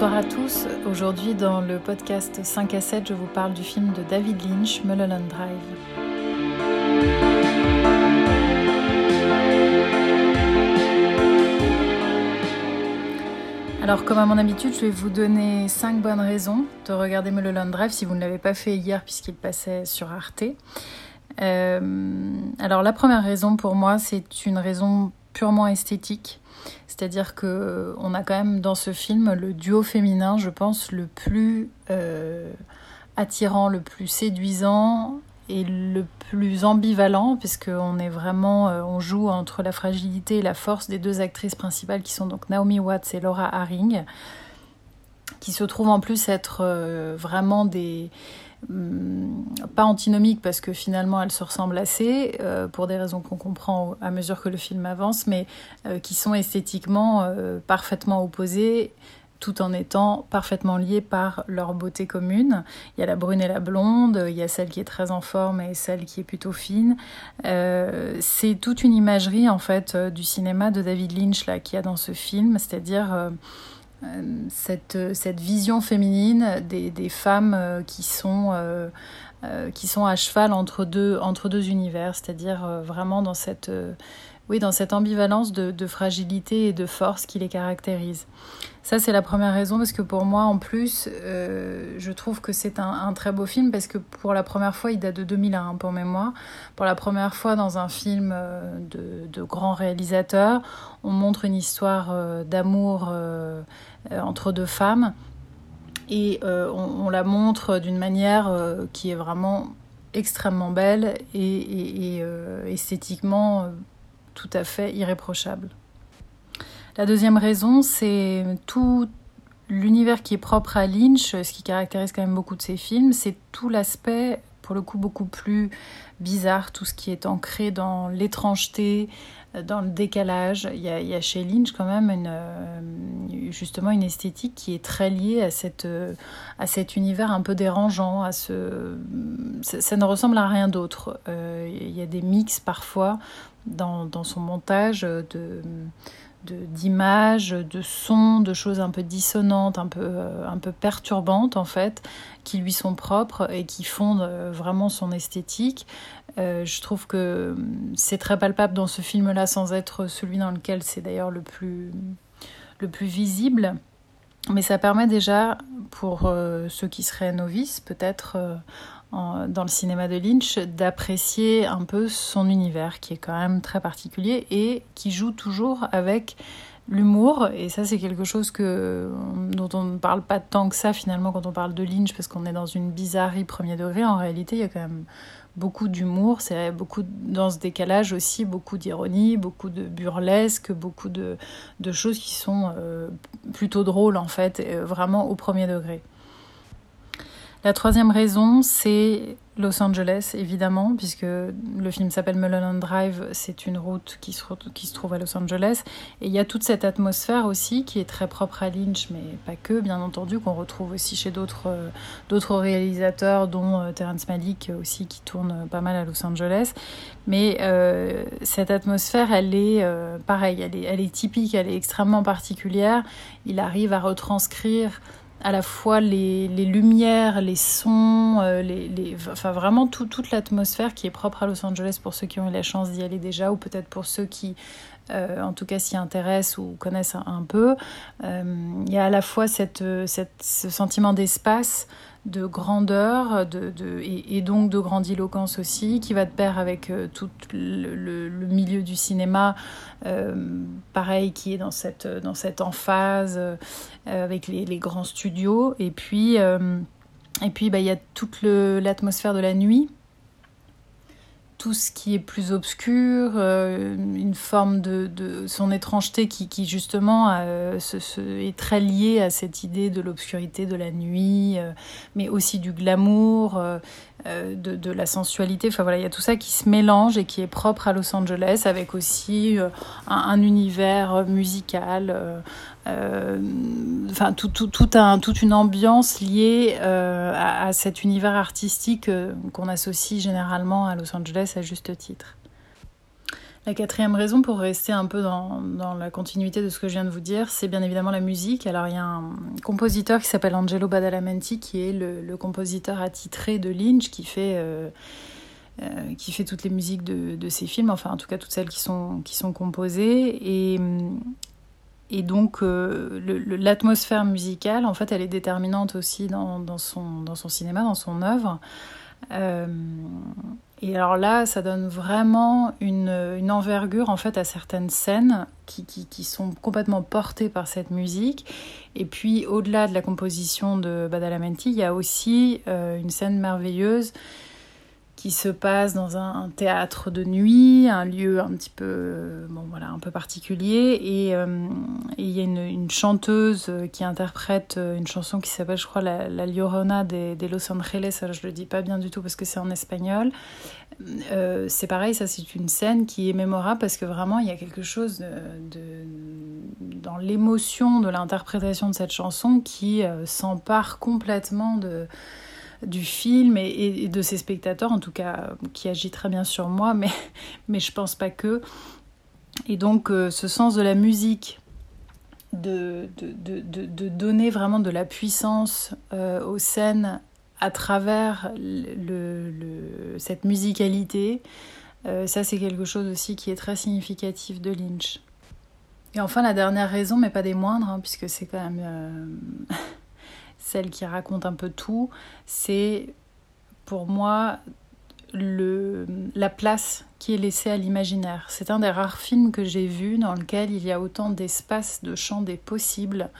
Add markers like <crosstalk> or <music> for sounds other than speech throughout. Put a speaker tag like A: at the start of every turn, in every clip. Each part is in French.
A: Bonsoir à tous. Aujourd'hui, dans le podcast 5 à 7, je vous parle du film de David Lynch, Mulholland Drive. Alors, comme à mon habitude, je vais vous donner 5 bonnes raisons de regarder Mulholland Drive si vous ne l'avez pas fait hier puisqu'il passait sur Arte. Euh, alors, la première raison pour moi, c'est une raison purement esthétique. C'est-à-dire que on a quand même dans ce film le duo féminin, je pense, le plus euh, attirant, le plus séduisant et le plus ambivalent, puisqu'on est vraiment, euh, on joue entre la fragilité et la force des deux actrices principales qui sont donc Naomi Watts et Laura Haring, qui se trouvent en plus être euh, vraiment des pas antinomiques parce que finalement elles se ressemblent assez euh, pour des raisons qu'on comprend à mesure que le film avance, mais euh, qui sont esthétiquement euh, parfaitement opposées tout en étant parfaitement liées par leur beauté commune. Il y a la brune et la blonde, il y a celle qui est très en forme et celle qui est plutôt fine. c'est toute une imagerie en fait du cinéma de David Lynch là qu'il y a dans ce film, c'est-à-dire cette, cette, vision féminine des, des femmes euh, qui sont, euh, qui sont à cheval entre deux, entre deux univers, c'est-à-dire vraiment dans cette, oui, dans cette ambivalence de, fragilité et de force qui les caractérise. Ça, c'est la première raison, parce que pour moi, en plus, je trouve que c'est un, très beau film, parce que pour la première fois, il date de 2001, pour mémoire. Pour la première fois dans un film de, de grands réalisateurs, on montre une histoire d'amour euh, entre deux femmes. Et euh, on, la montre d'une manière euh, qui est vraiment extrêmement belle et, esthétiquement tout à fait irréprochable. La deuxième raison, c'est tout l'univers qui est propre à Lynch, ce qui caractérise quand même beaucoup de ses films, c'est tout l'aspect, pour le coup, beaucoup plus bizarre, tout ce qui est ancré dans l'étrangeté, dans le décalage. Il y, a, chez Lynch quand même euh, justement une esthétique qui est très liée à, cette, euh, à cet univers un peu dérangeant. À ce, ça, ne ressemble à rien d'autre. Euh, il y a des mix parfois dans, son montage de d'images, de, sons, de choses un peu dissonantes, un peu, un peu perturbantes en fait, qui lui sont propres et qui fondent vraiment son esthétique. Euh, je trouve que c'est très palpable dans ce film-là, sans être celui dans lequel c'est d'ailleurs le plus, le plus visible. Mais ça permet déjà, pour euh, ceux qui seraient novices, peut-être euh, dans le cinéma de Lynch, d'apprécier un peu son univers, qui est quand même très particulier et qui joue toujours avec l'humour. Et ça, c'est quelque chose que, dont on ne parle pas tant que ça finalement quand on parle de Lynch, parce qu'on est dans une bizarrerie premier degré. En réalité, il y a quand même beaucoup d'humour, c'est beaucoup dans ce décalage aussi, beaucoup d'ironie, beaucoup de burlesque, beaucoup de, choses qui sont euh, plutôt drôles en fait, euh, vraiment au premier degré. La troisième raison, c'est Los Angeles, évidemment, puisque le film s'appelle Mulholland Drive, c'est une route qui se, trouve à Los Angeles. Et il y a toute cette atmosphère aussi qui est très propre à Lynch, mais pas que, bien entendu, qu'on retrouve aussi chez d'autres d'autres réalisateurs, dont euh, Terrence Malick aussi, qui tourne pas mal à Los Angeles. Mais euh, cette atmosphère, elle est euh, pareille, elle est typique, elle est extrêmement particulière. Il arrive à retranscrire à la fois les, les lumières, les sons, euh, les, les, enfin vraiment tout, toute l'atmosphère qui est propre à Los Angeles pour ceux qui ont eu la chance d'y aller déjà ou peut-être pour ceux qui euh, en tout cas s'y intéressent ou connaissent un, peu. Euh, il y a à la fois cette, cette, ce sentiment d'espace, de grandeur de, de, et, donc de grandiloquence aussi, qui va de pair avec euh, tout le, milieu du cinéma, euh, pareil, qui est dans cette, emphase euh, avec les, grands studios. Et puis, et puis bah, il y a toute l'atmosphère de la nuit tout ce qui est plus obscur, euh, une forme de, son étrangeté qui, justement euh, est très liée à cette idée de l'obscurité, de la nuit, euh, mais aussi du glamour, de, la sensualité. Enfin voilà, il y a tout ça qui se mélange et qui est propre à Los Angeles, avec aussi un, un, univers musical enfin tout, tout, un, toute une ambiance liée euh, à, cet univers artistique euh, qu'on associe généralement à Los Angeles à juste titre. La quatrième raison, pour rester un peu dans, la continuité de ce que je viens de vous dire, c'est bien évidemment la musique. Alors il y a un compositeur qui s'appelle Angelo Badalamenti, qui est le, compositeur attitré de Lynch, qui fait, euh, euh, qui fait toutes les musiques de, de, ses films, enfin en tout cas toutes celles qui sont, qui sont composées. Et, et donc euh, l'atmosphère musicale, en fait, elle est déterminante aussi dans, son, cinéma, dans son œuvre. Euh, et alors là, ça donne vraiment une, envergure en fait à certaines scènes qui, sont complètement portées par cette musique. Et puis au-delà de la composition de Badalamenti, il y a aussi euh, une scène merveilleuse qui se passe dans un, théâtre de nuit, un lieu un petit peu, bon voilà, un peu particulier. Et euh, il y a une, chanteuse qui interprète une chanson qui s'appelle, je crois, La, Llorona de, Los Angeles. Alors, je le dis pas bien du tout parce que c'est en espagnol. Euh, c'est pareil, ça c'est une scène qui est mémorable parce que vraiment il y a quelque chose de, dans l'émotion de l'interprétation de cette chanson qui euh, s'empare complètement de du film et, de ses spectateurs, en tout cas qui agit très bien sur moi, mais, <laughs> mais je pense pas que. Et donc euh, ce sens de la musique, de, de, de, de donner vraiment de la puissance euh, aux scènes à travers le, le, cette musicalité, euh, ça c'est quelque chose aussi qui est très significatif de Lynch. Et enfin la dernière raison, mais pas des moindres, hein, puisque c'est quand même <laughs> celle qui raconte un peu tout, c'est pour moi la place qui est laissée à l'imaginaire. C'est un des rares films que j'ai vu dans lequel il y a autant d'espace de champ des possibles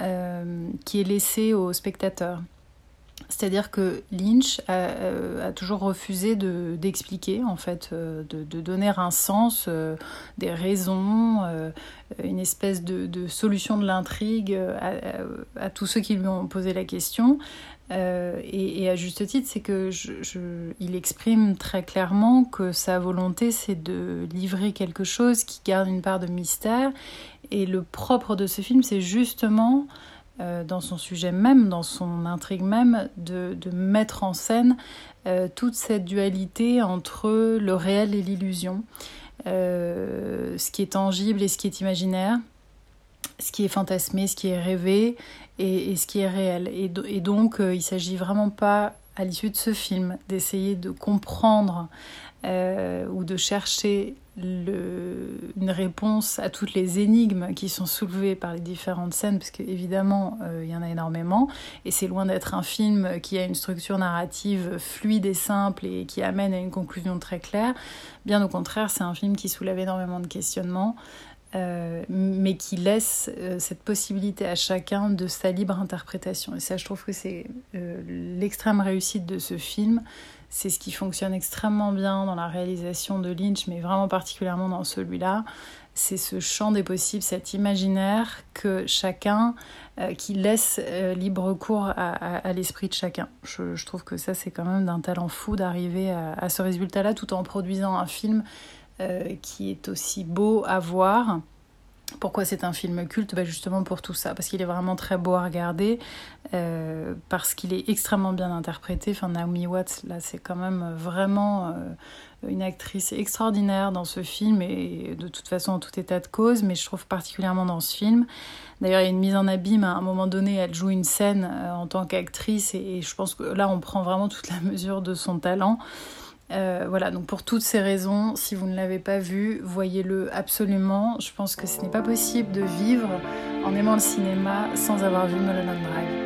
A: euh, qui est laissé au spectateur. C'est-à-dire que Lynch a, euh, toujours refusé d'expliquer, en fait, euh, de, donner un sens, euh, des raisons, une espèce de, solution de l'intrigue à, tous ceux qui lui ont posé la question. Et, à juste titre, c'est que il exprime très clairement que sa volonté, c'est de livrer quelque chose qui garde une part de mystère. Et le propre de ce film, c'est justement euh, dans son sujet même, dans son intrigue même, de, de mettre en scène euh, toute cette dualité entre le réel et l'illusion, euh, ce qui est tangible et ce qui est imaginaire, ce qui est fantasmé, ce qui est rêvé et, et ce qui est réel. Et, et donc, il ne s'agit vraiment pas, à l'issue de ce film, d'essayer de comprendre ou de chercher une réponse à toutes les énigmes qui sont soulevées par les différentes scènes, parce qu'évidemment, euh, il y en a énormément, et c'est loin d'être un film qui a une structure narrative fluide et simple et qui amène à une conclusion très claire. Bien au contraire, c'est un film qui soulève énormément de questionnements, euh, mais qui laisse euh, cette possibilité à chacun de sa libre interprétation. Et ça, je trouve que c'est l'extrême réussite de ce film c'est ce qui fonctionne extrêmement bien dans la réalisation de Lynch, mais vraiment particulièrement dans celui-là. C'est ce champ des possibles, cet imaginaire que chacun, euh, qui laisse euh, libre cours à, l'esprit de chacun. Je, trouve que ça, c'est quand même d'un talent fou d'arriver à, ce résultat-là tout en produisant un film euh, qui est aussi beau à voir pourquoi c'est un film culte bah Justement pour tout ça, parce qu'il est vraiment très beau à regarder, euh, parce qu'il est extrêmement bien interprété. Naomi Watts, là, c'est quand même vraiment euh, une actrice extraordinaire dans ce film, et de toute façon en tout état de cause, mais je trouve particulièrement dans ce film. D'ailleurs, il y a une mise en abîme, à un moment donné, elle joue une scène euh, en tant qu'actrice, et, je pense que là, on prend vraiment toute la <laughs> mesure de son talent. Euh, voilà, donc pour toutes ces raisons, si vous ne l'avez pas vu, voyez-le absolument. Je pense que ce n'est pas possible de vivre en aimant le cinéma sans avoir vu Mulholland Drive.